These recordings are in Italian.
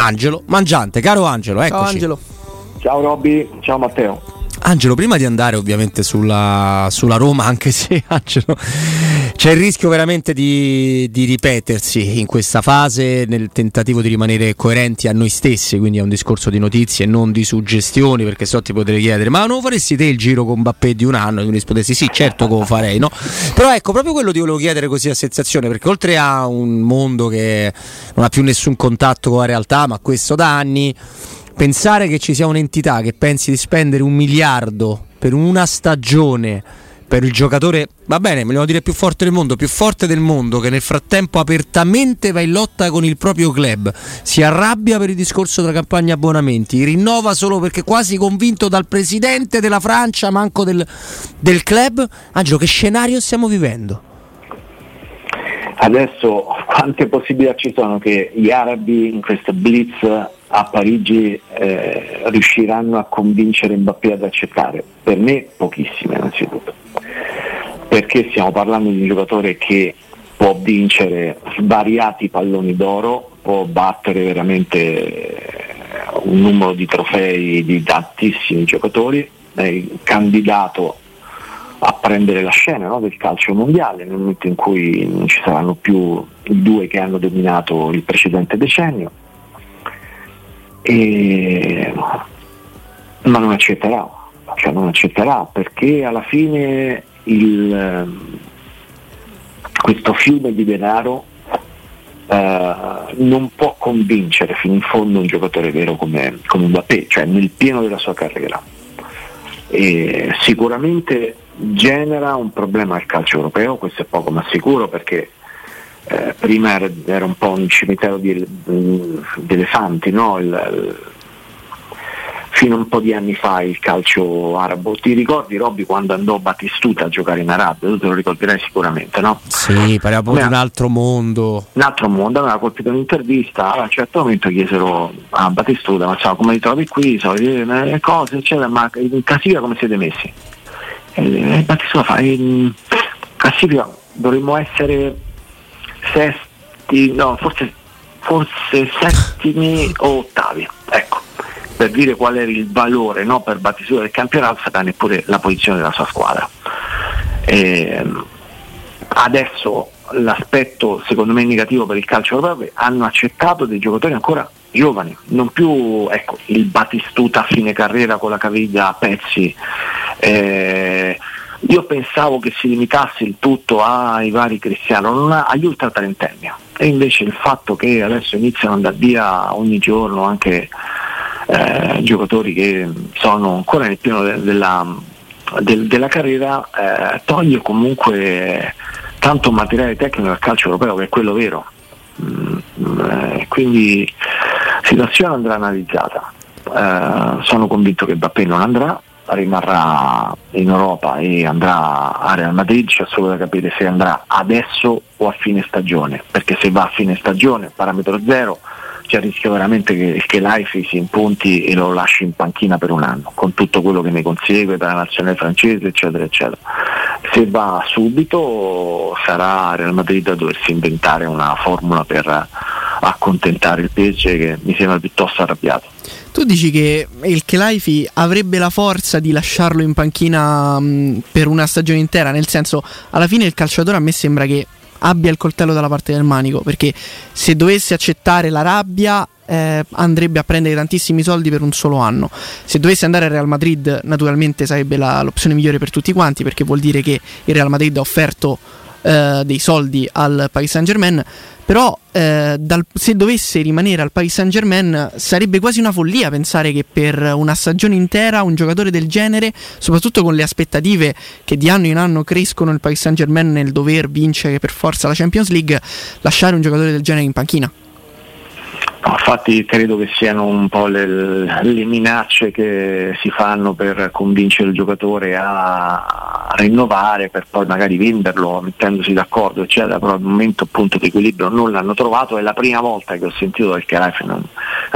Angelo Mangiante. Caro Angelo, eccoci. Ciao Angelo. Ciao Robby, ciao Matteo. Angelo, prima di andare ovviamente sulla, sulla Roma, anche se Angelo, c'è il rischio veramente di, di, ripetersi in questa fase nel tentativo di rimanere coerenti a noi stessi, quindi è un discorso di notizie e non di suggestioni, perché so ti potrei chiedere, ma non faresti te il giro con Bappé di un anno? E tu rispondessi sì, certo che lo farei, no? Però ecco, proprio quello ti volevo chiedere così a sensazione, perché oltre a un mondo che non ha più nessun contatto con la realtà, ma questo da anni pensare che ci sia un'entità che pensi di spendere un miliardo per una stagione per il giocatore, va bene, vogliamo dire più forte del mondo, più forte del mondo, che nel frattempo apertamente va in lotta con il proprio club, si arrabbia per il discorso della campagna abbonamenti, rinnova solo perché quasi convinto dal presidente della Francia, manco del, del club. Angelo, che scenario stiamo vivendo? Adesso quante possibilità ci sono che gli arabi in questa blitz a Parigi eh, riusciranno a convincere Mbappé ad accettare? Per me pochissime innanzitutto, perché stiamo parlando di un giocatore che può vincere svariati palloni d'oro, può battere veramente un numero di trofei di tantissimi giocatori, è candidato a prendere la scena no, del calcio mondiale nel momento in cui non ci saranno più i due che hanno dominato il precedente decennio. E... Ma non accetterà, cioè non accetterà perché alla fine il, questo fiume di denaro eh, non può convincere fino in fondo un giocatore vero come, come Mbappé, cioè nel pieno della sua carriera. E sicuramente genera un problema al calcio europeo, questo è poco ma sicuro perché eh, prima era, un po' un cimitero di, di elefanti, no? il, fino a un po' di anni fa il calcio arabo. Ti ricordi Robby quando andò Battistuta a giocare in Arabia? Tu te lo ricorderai sicuramente, no? Sì, parliamo di un altro mondo. Un altro mondo, aveva colpito un'intervista, a un certo momento chiesero a Battistuta, ma so, come li trovi qui, so, le cose, eccetera, ma in classifica come siete messi? E Battistuta fa, in classifica dovremmo essere sesti, no, forse, forse settimi o ottavi, ecco per dire qual era il valore no, per Battistuta del campionato sarà neppure la posizione della sua squadra. E, adesso l'aspetto secondo me negativo per il calcio europeo è hanno accettato dei giocatori ancora giovani, non più ecco, il Battistuta a fine carriera con la caviglia a pezzi. Eh, io pensavo che si limitasse il tutto ai vari cristiani, agli ultra trentenni. E invece il fatto che adesso iniziano ad andare via ogni giorno anche eh, giocatori che sono ancora nel pieno de- della, de- della, carriera, eh, toglie comunque tanto materiale tecnico al calcio europeo che è quello vero. Mm, eh, quindi la situazione andrà analizzata. Eh, sono convinto che Bappé non andrà, rimarrà in Europa e andrà a Real Madrid, c'è solo da capire se andrà adesso o a fine stagione, perché se va a fine stagione, parametro zero, c'è il rischio veramente che, che Life si impunti e lo lasci in panchina per un anno, con tutto quello che ne consegue per la nazionale francese, eccetera, eccetera. Se va subito sarà Real Madrid a doversi inventare una formula per accontentare il pesce che mi sembra piuttosto arrabbiato. Tu dici che il Kelaifi avrebbe la forza di lasciarlo in panchina mh, per una stagione intera, nel senso alla fine il calciatore a me sembra che abbia il coltello dalla parte del manico, perché se dovesse accettare la rabbia eh, andrebbe a prendere tantissimi soldi per un solo anno. Se dovesse andare al Real Madrid, naturalmente sarebbe la, l'opzione migliore per tutti quanti, perché vuol dire che il Real Madrid ha offerto eh, dei soldi al Paris Saint Germain. Però eh, dal, se dovesse rimanere al Paris Saint Germain sarebbe quasi una follia pensare che per una stagione intera un giocatore del genere, soprattutto con le aspettative che di anno in anno crescono il Paris Saint Germain nel dover vincere per forza la Champions League, lasciare un giocatore del genere in panchina. Infatti credo che siano un po' le, le, minacce che si fanno per convincere il giocatore a, rinnovare per poi magari venderlo mettendosi d'accordo eccetera, però al momento appunto di equilibrio non l'hanno trovato, è la prima volta che ho sentito dal Carafe una,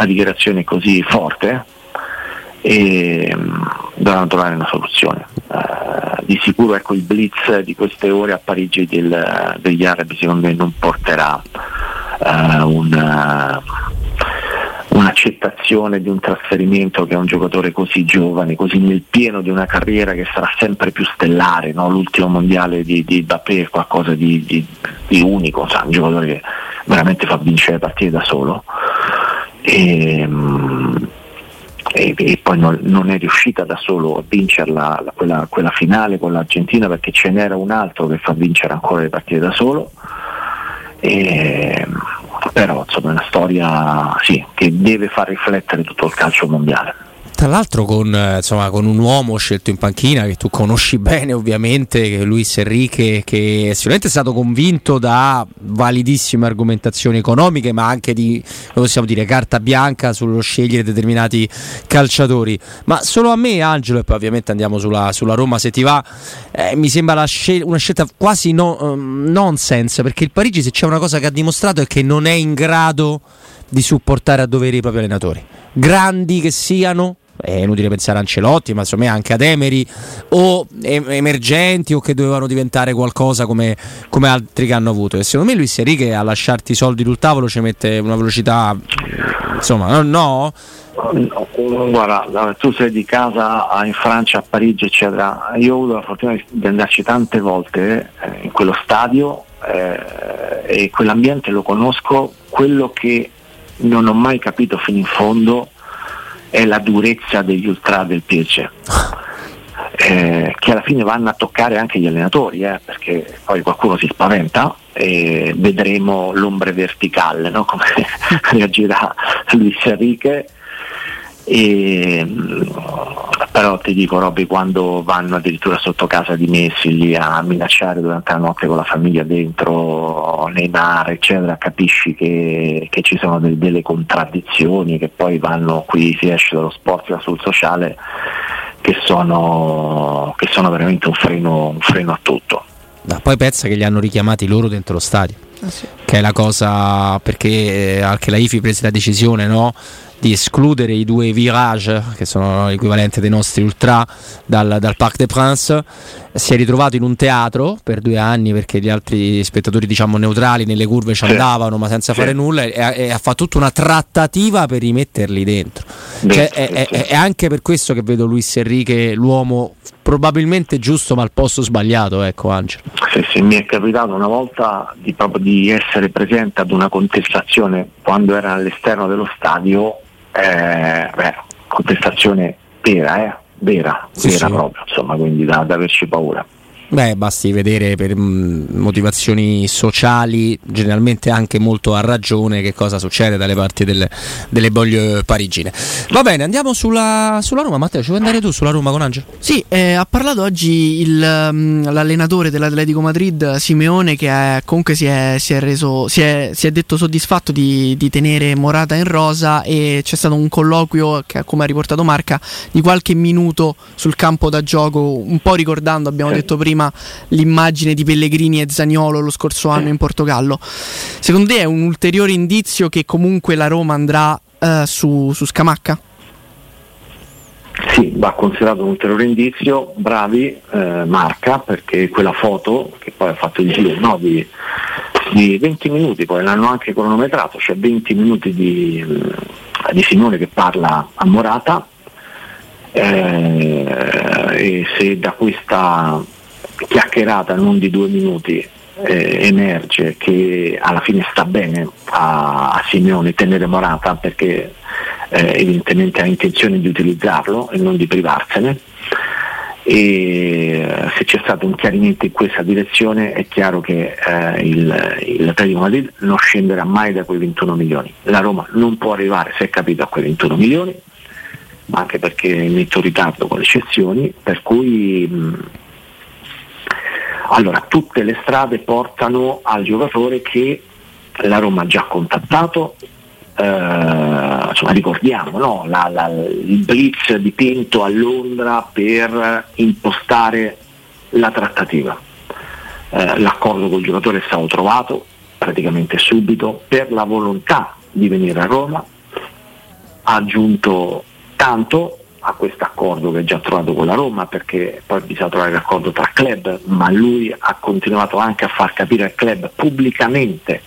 dichiarazione così forte. E um, dovranno trovare una soluzione. Uh, di sicuro ecco, il blitz di queste ore a Parigi del, degli arabi secondo me non porterà uh, un un'accettazione di un trasferimento che è un giocatore così giovane, così nel pieno di una carriera che sarà sempre più stellare, no? l'ultimo mondiale di, di Bappé è qualcosa di, di, di unico, sa, un giocatore che veramente fa vincere partite da solo. E, e, e poi non, non, è riuscita da solo a vincerla quella, quella finale con l'Argentina perché ce n'era un altro che fa vincere ancora le partite da solo. E, però insomma è una storia sì, che deve far riflettere tutto il calcio mondiale. Tra l'altro con, eh, insomma, con, un uomo scelto in panchina che tu conosci bene ovviamente, Luis Enrique, che sicuramente è stato convinto da validissime argomentazioni economiche, ma anche di, possiamo dire, carta bianca sullo scegliere determinati calciatori. Ma solo a me, Angelo, e poi ovviamente andiamo sulla, sulla Roma se ti va, eh, mi sembra scel- una scelta quasi no, um, nonsense, perché il Parigi se c'è una cosa che ha dimostrato è che non è in grado di supportare a dovere i propri allenatori. Grandi che siano, è inutile pensare a Ancelotti, ma insomma anche ad Emery o emergenti o che dovevano diventare qualcosa come, come altri che hanno avuto. E secondo me Luis Enrique a lasciarti i soldi sul tavolo ci mette una velocità, insomma, no? no? Guarda, tu sei di casa in Francia, a Parigi, eccetera. Io ho avuto la fortuna di andarci tante volte eh, in quello stadio eh, e quell'ambiente lo conosco. Quello che non ho mai capito fino in fondo è la durezza degli ultra del PSG. Eh, che alla fine vanno a toccare anche gli allenatori, eh, perché poi qualcuno si spaventa e vedremo l'ombre verticale, no? come reagirà Luis Enrique e, però ti dico Robby quando vanno addirittura sotto casa di Messi lì a minacciare durante la notte con la famiglia dentro nei mare eccetera capisci che, che ci sono de- delle contraddizioni che poi vanno qui si esce dallo sport va sul sociale che sono, che sono veramente un freno, un freno a tutto ma poi pensa che li hanno richiamati loro dentro lo stadio ah, sì. che è la cosa perché anche la IFI prese la decisione no? Di escludere i due Virage, che sono l'equivalente dei nostri Ultra, dal, dal Parc des Princes. Si è ritrovato in un teatro per due anni perché gli altri spettatori, diciamo neutrali, nelle curve ci andavano ma senza fare nulla e, e, ha fatto tutta una trattativa per rimetterli dentro. Cioè, è, è, è, anche per questo che vedo Luis Enrique l'uomo probabilmente giusto ma al posto sbagliato, ecco Angelo. Sì, sì, mi è capitato una volta di, proprio di essere presente ad una contestazione quando era all'esterno dello stadio eh, beh, contestazione vera, eh? vera, sì, vera sì. proprio, insomma, quindi da, da averci paura. Beh, basti vedere per mm, motivazioni sociali, generalmente anche molto a ragione, che cosa succede dalle parti delle, delle boglie parigine. Va bene, andiamo sulla, sulla, Roma. Matteo, ci vuoi andare tu sulla Roma con Angelo? Sì, eh, ha parlato oggi il, um, l'allenatore dell'Atletico Madrid, Simeone, che è, comunque si è, si, è reso, si, si è, detto soddisfatto di, di, tenere Morata in rosa e c'è stato un colloquio, che, come ha riportato Marca, di qualche minuto sul campo da gioco, un po' ricordando, abbiamo detto prima, prima l'immagine di Pellegrini e Zagnolo lo scorso anno in Portogallo. Secondo te è un ulteriore indizio che comunque la Roma andrà uh, su, su Scamacca? Sì, va considerato un ulteriore indizio, bravi, eh, marca, perché quella foto che poi ha fatto il giro no, di, di, 20 minuti, poi l'hanno anche cronometrato, cioè 20 minuti di, di Simone che parla a Morata, eh, e se da questa chiacchierata non di due minuti eh, emerge che alla fine sta bene a, a Simeone tenere Morata perché eh, evidentemente ha intenzione di utilizzarlo e non di privarsene e eh, se c'è stato un chiarimento in questa direzione è chiaro che eh, il, il Atletico Madrid non scenderà mai da quei 21 milioni. La Roma non può arrivare, se è capito, a quei 21 milioni, ma anche perché è in ritardo con le cessioni, per cui mh, allora, tutte le strade portano al giocatore che la Roma ha già contattato, eh, insomma, ricordiamo no? la, la, il blitz di Pinto a Londra per impostare la trattativa. Eh, l'accordo col giocatore è stato trovato praticamente subito per la volontà di venire a Roma, ha aggiunto tanto a questo accordo che è già trovato con la Roma perché poi bisogna trovare l'accordo tra club, ma lui ha continuato anche a far capire al club pubblicamente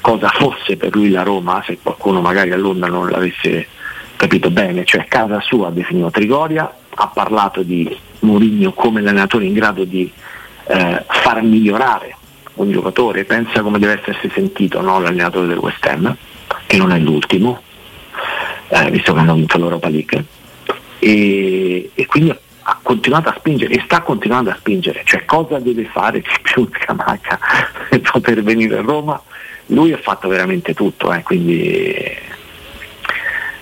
cosa fosse per lui la Roma, se qualcuno magari a Londra non l'avesse capito bene, cioè casa sua ha definito Trigoria, ha parlato di Mourinho come allenatore in grado di eh, far migliorare un giocatore, pensa come deve essersi sentito no? l'allenatore del West Ham, che non è l'ultimo, eh, visto che hanno vinto l'Europa League e, e quindi ha continuato a spingere e sta continuando a spingere, cioè cosa deve fare di più Scamacca per poter venire a Roma? Lui ha fatto veramente tutto, eh, quindi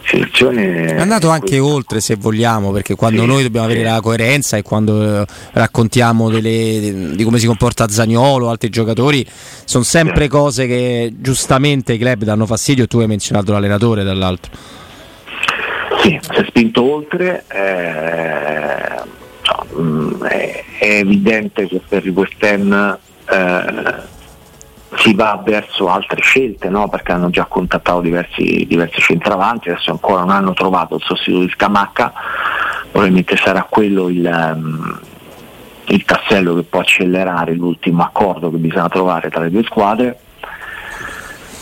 è andato anche oltre se vogliamo perché quando sì, noi dobbiamo avere la coerenza e quando eh, raccontiamo delle, di come si comporta Zagnolo o altri giocatori sono sempre cose che giustamente i club danno fastidio e tu hai menzionato l'allenatore dall'altro. Sì, si è spinto oltre, eh, no, mm, è, è, evidente che per il West Ham eh, si va verso altre scelte, no? perché hanno già contattato diversi, diversi centravanti, adesso ancora non hanno trovato il sostituto di Scamacca, probabilmente sarà quello il, um, il tassello che può accelerare l'ultimo accordo che bisogna trovare tra le due squadre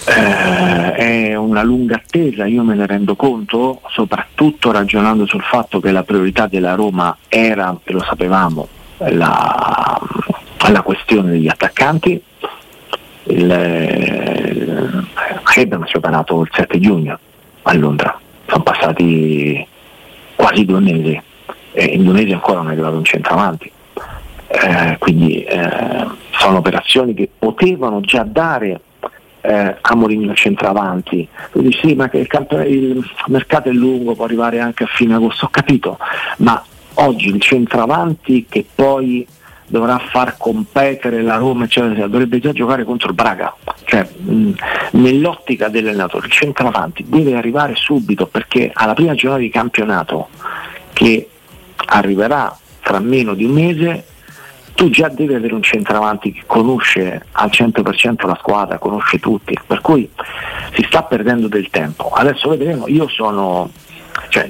eh, è una lunga attesa, io me ne rendo conto, soprattutto ragionando sul fatto che la priorità della Roma era, e lo sapevamo, la, la questione degli attaccanti. Il, il Hebron si è operato il 7 giugno a Londra, sono passati quasi due mesi e in due mesi ancora non è arrivato un centravanti. Eh, quindi eh, sono operazioni che potevano già dare eh, al centravanti. Tu dici sì, ma che il, camp- il mercato è lungo, può arrivare anche a fine agosto, ho capito, ma oggi il centravanti che poi dovrà far competere la Roma, eccetera, dovrebbe già giocare contro il Braga. Cioè, mh, nell'ottica dell'allenatore, il centravanti deve arrivare subito perché alla prima giornata di campionato che arriverà tra meno di un mese tu già devi avere un centravanti che conosce al 100% la squadra, conosce tutti, per cui si sta perdendo del tempo. Adesso vedremo, io sono, cioè,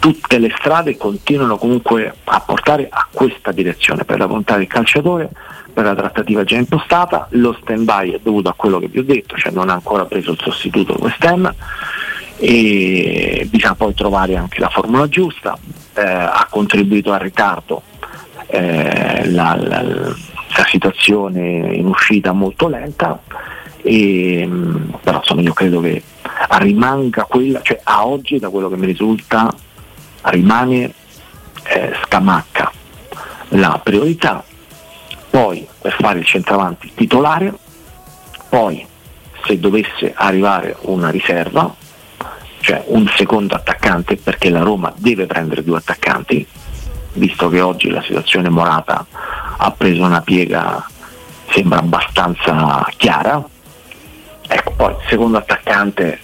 tutte le strade continuano comunque a portare a questa direzione per la volontà del calciatore, per la trattativa già impostata, lo stand by è dovuto a quello che vi ho detto, cioè non ha ancora preso il sostituto West Ham e bisogna poi trovare anche la formula giusta, eh, ha contribuito al ritardo eh, la, la, la, situazione in uscita molto lenta, e, però insomma io credo che rimanga quella, cioè a oggi da quello che mi risulta rimane eh, Scamacca. La priorità, poi per fare il centravanti titolare, poi se dovesse arrivare una riserva, cioè un secondo attaccante perché la Roma deve prendere due attaccanti, visto che oggi la situazione Morata ha preso una piega sembra abbastanza chiara. Ecco, poi secondo attaccante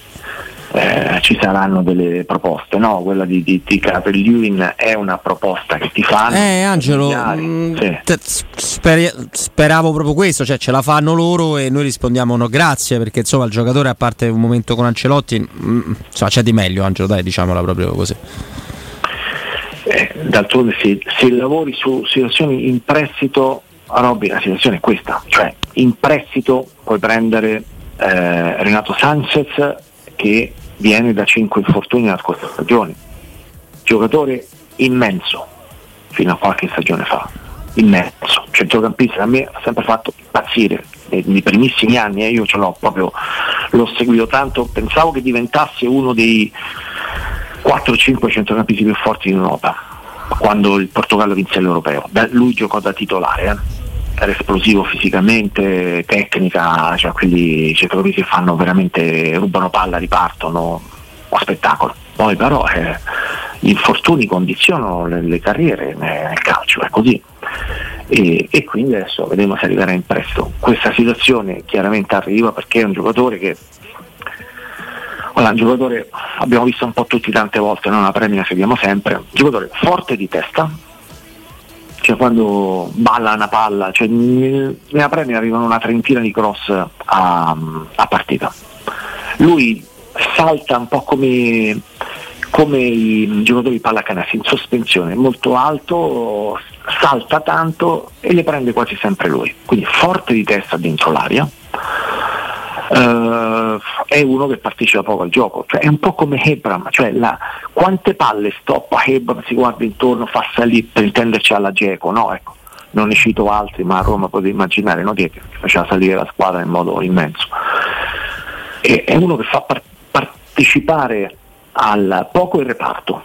eh, ci saranno delle proposte, no? Quella di, di, di Capellin è una proposta che ti fanno. Eh Angelo, mh, mm, sì. sper- speravo proprio questo, cioè ce la fanno loro e noi rispondiamo no grazie perché insomma il giocatore a parte un momento con Ancelotti, mh, mm, insomma c'è di meglio Angelo, dai diciamola proprio così eh, d'altronde se, se, lavori su situazioni in prestito, Robby, la situazione è questa, cioè in prestito puoi prendere eh, Renato Sanchez che viene da 5 infortuni nella scorsa stagione, giocatore immenso fino a qualche stagione fa, immenso, centrocampista che a me ha sempre fatto impazzire. Nei primissimi anni, eh, io ce l'ho proprio, l'ho seguito tanto, pensavo che diventasse uno dei 4-5 centrocampisti più forti in Europa quando il Portogallo vinse l'Europeo, lui giocò da titolare. Eh era esplosivo fisicamente, tecnica, cioè quelli centrocampisti che fanno veramente, rubano palla, ripartono, un spettacolo. Poi però eh, gli infortuni condizionano le, le carriere nel calcio, è così. E, e, quindi adesso vedremo se arriverà in presto. Questa situazione chiaramente arriva perché è un giocatore che allora, un giocatore abbiamo visto un po' tutti tante volte, non la premia seguiamo sempre, un giocatore forte di testa, cioè quando balla una palla, cioè nella premia arrivano una trentina di cross a, a partita. Lui salta un po' come, come i giocatori di pallacanestro in sospensione, molto alto, salta tanto e le prende quasi sempre lui. Quindi forte di testa dentro l'aria. Uh, è uno che partecipa poco al gioco, cioè è un po' come Hebram, cioè la, quante palle stoppa Hebram, si guarda intorno, fa salire per intenderci alla Geco, no? Ecco, non ne cito altri, ma a Roma potete immaginare no? che faceva salire la squadra in modo immenso. E, è uno che fa par- partecipare al poco il reparto.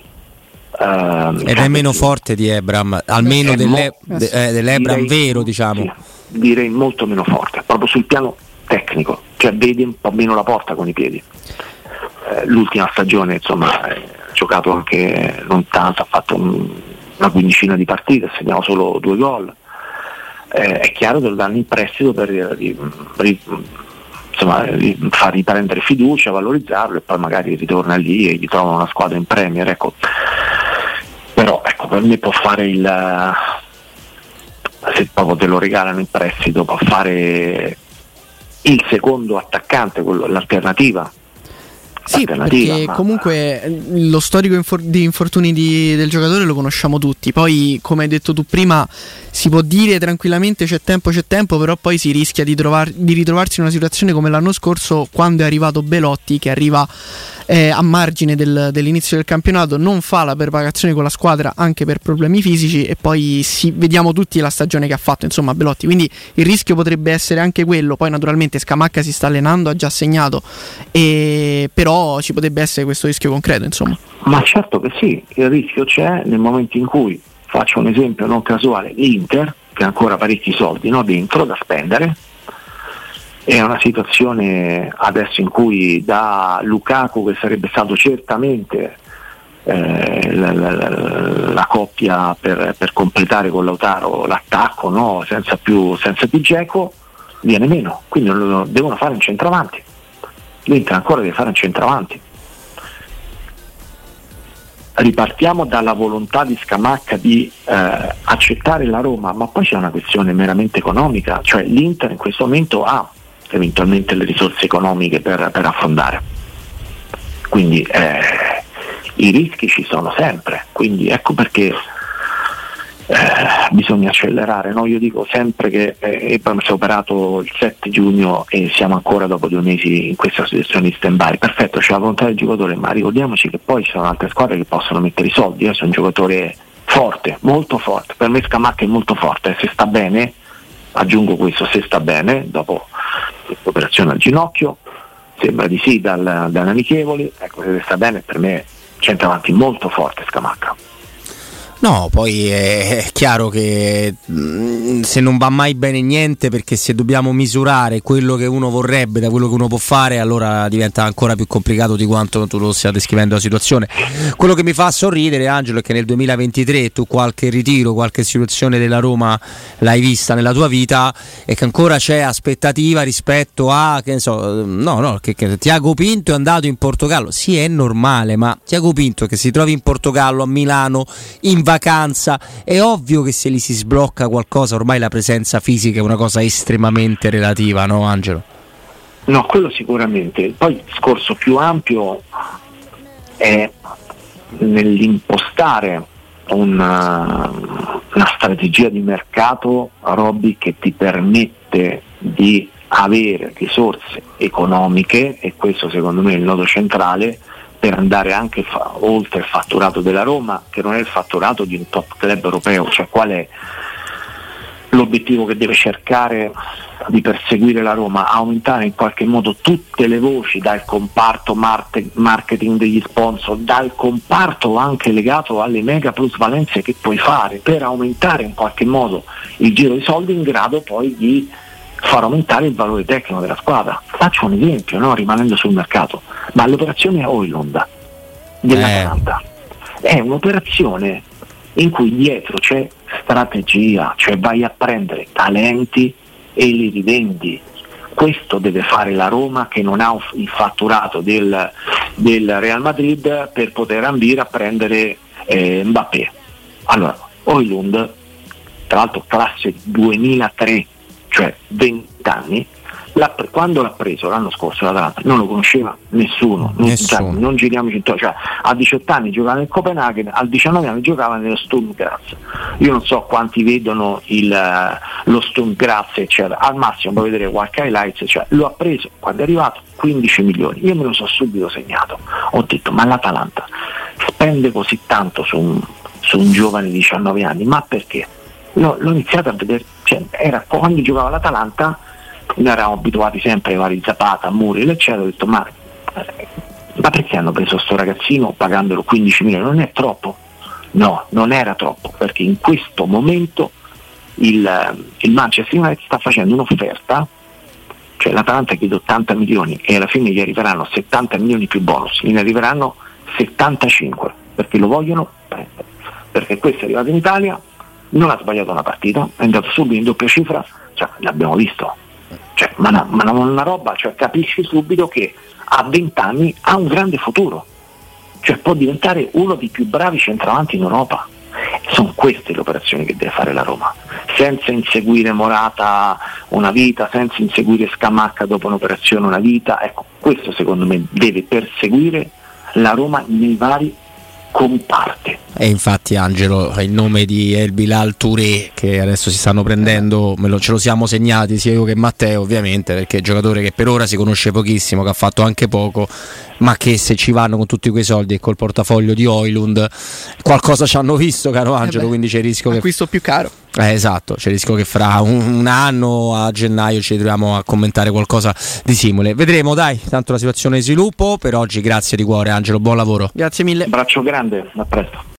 Uh, Ed è meno forte di Ebram, almeno dell'e- mo- eh, dell'Ebram direi, vero, diciamo. Sì, direi molto meno forte, proprio sul piano tecnico, cioè vedi un po' meno la porta con i piedi. Eh, l'ultima stagione insomma ha giocato anche non tanto, ha fatto un, una quindicina di partite, ha segnato solo due gol. Eh, è chiaro che lo danno in prestito per, per, insomma, far riprendere fiducia, valorizzarlo e poi magari ritorna lì e gli trova una squadra in Premier. Ecco. Però ecco, per me può fare il se proprio te lo regalano in prestito può fare il secondo attaccante, l'alternativa sì, perché ma... comunque eh, lo storico infor- di infortuni di, del giocatore lo conosciamo tutti. Poi, come hai detto tu prima, si può dire tranquillamente c'è tempo, c'è tempo, però poi si rischia di, trovar- di ritrovarsi in una situazione come l'anno scorso quando è arrivato Belotti che arriva eh, a margine del, dell'inizio del campionato, non fa la preparazione con la squadra anche per problemi fisici e poi si, vediamo tutti la stagione che ha fatto insomma Belotti. Quindi il rischio potrebbe essere anche quello. Poi naturalmente Scamacca si sta allenando, ha già segnato, e, però ci potrebbe essere questo rischio concreto insomma. Ma certo che sì, il rischio c'è nel momento in cui faccio un esempio non casuale, l'Inter, che ha ancora parecchi soldi no, dentro da spendere, è una situazione adesso in cui da Lukaku, che sarebbe stato certamente eh, la, la, la, coppia per, per, completare con Lautaro l'attacco no? senza più, senza più Geco, viene meno, quindi devono fare un centravanti. L'Inter ancora deve fare un centravanti ripartiamo dalla volontà di Scamacca di eh, accettare la Roma, ma poi c'è una questione meramente economica, cioè l'Inter in questo momento ha eventualmente le risorse economiche per, per affrontare. Quindi eh, i rischi ci sono sempre, quindi ecco perché bisogna accelerare. No? Io dico sempre che eh, si è operato il 7 giugno e siamo ancora dopo due mesi in questa situazione di stand-by. Perfetto, c'è la volontà del giocatore, ma ricordiamoci che poi ci sono altre squadre che possono mettere i soldi. Io sono un giocatore forte, molto forte. Per me Scamacca è molto forte, se sta bene, aggiungo questo, se sta bene, dopo l'operazione al ginocchio, sembra di sì dal, dalle amichevoli, ecco se sta bene per me c'entra avanti molto forte Scamacca. No, poi è chiaro che mm, se non va mai bene niente, perché se dobbiamo misurare quello che uno vorrebbe da quello che uno può fare, allora diventa ancora più complicato di quanto tu lo stia descrivendo la situazione. Quello che mi fa sorridere, Angelo, è che nel 2023 tu qualche ritiro, qualche situazione della Roma l'hai vista nella tua vita e che ancora c'è aspettativa rispetto a, che ne so, no, no, che, che Tiago Pinto è andato in Portogallo. Sì, è normale, ma Tiago Pinto che si trovi in Portogallo, a Milano, in vacanza, è ovvio che se gli si sblocca qualcosa, ormai la presenza fisica è una cosa estremamente relativa, no Angelo? No, quello sicuramente. Poi il discorso più ampio è nell'impostare una, una strategia di mercato, Robby, che ti permette di avere risorse economiche, e questo secondo me è il nodo centrale, per andare anche fa- oltre il fatturato della Roma, che non è il fatturato di un top club europeo, cioè qual è l'obiettivo che deve cercare di perseguire la Roma, aumentare in qualche modo tutte le voci dal comparto marketing degli sponsor, dal comparto anche legato alle mega plusvalenze che puoi fare per aumentare in qualche modo il giro di soldi in grado poi di far aumentare il valore tecnico della squadra. Faccio un esempio, no? rimanendo sul mercato, ma l'operazione Oilund dell'Atalanta eh. è un'operazione in cui dietro c'è strategia, cioè vai a prendere talenti e li rivendi. Questo deve fare la Roma che non ha il fatturato del, del Real Madrid per poter ambire a prendere eh, Mbappé. Allora, Oilund, tra l'altro classe 2003, cioè 20 anni, l'ha, quando l'ha preso l'anno scorso l'Atalanta non lo conosceva nessuno, non, nessuno. Cioè, non giriamoci intorno, cioè, a 18 anni giocava nel Copenaghen, a 19 anni giocava nello Sturm Graz. Io non so quanti vedono il, eh, lo Sturm Graz, eccetera. al massimo puoi vedere qualche highlights, cioè, lo ha preso quando è arrivato 15 milioni, io me lo sono subito segnato, ho detto ma l'Atalanta spende così tanto su un, su un giovane di 19 anni, ma perché? L'ho, l'ho iniziato a vedere, cioè, era quando giocava l'Atalanta noi eravamo abituati sempre ai vari Zapata, Muriel eccetera, ho detto ma, eh, ma perché hanno preso sto ragazzino pagandolo 15 milioni? Non è troppo? No, non era troppo, perché in questo momento il, eh, il Manchester United sta facendo un'offerta, cioè l'Atalanta chiede 80 milioni e alla fine gli arriveranno 70 milioni più bonus, ne arriveranno 75 perché lo vogliono prendere. Perché questo è arrivato in Italia, non ha sbagliato una partita, è andato subito in doppia cifra, cioè, l'abbiamo visto, cioè, ma, una, ma una roba, cioè, capisci subito che a 20 anni ha un grande futuro, cioè può diventare uno dei più bravi centravanti in Europa. Sono queste le operazioni che deve fare la Roma, senza inseguire Morata una vita, senza inseguire Scamacca dopo un'operazione una vita. Ecco, questo secondo me deve perseguire la Roma nei vari comparte. E infatti Angelo, il nome di El Bilal Touré che adesso si stanno prendendo, lo, ce lo siamo segnati sia io che Matteo ovviamente, perché è un giocatore che per ora si conosce pochissimo, che ha fatto anche poco, ma che se ci vanno con tutti quei soldi e col portafoglio di Oilund qualcosa ci hanno visto caro eh Angelo, eh beh, quindi c'è il rischio che... Acquisto più caro. Eh, esatto, c'è il rischio che fra un, un, anno a gennaio ci troviamo a commentare qualcosa di simile. Vedremo, dai, tanto la situazione di sviluppo. Per oggi grazie di cuore Angelo, buon lavoro. Grazie mille. Braccio grande, a presto.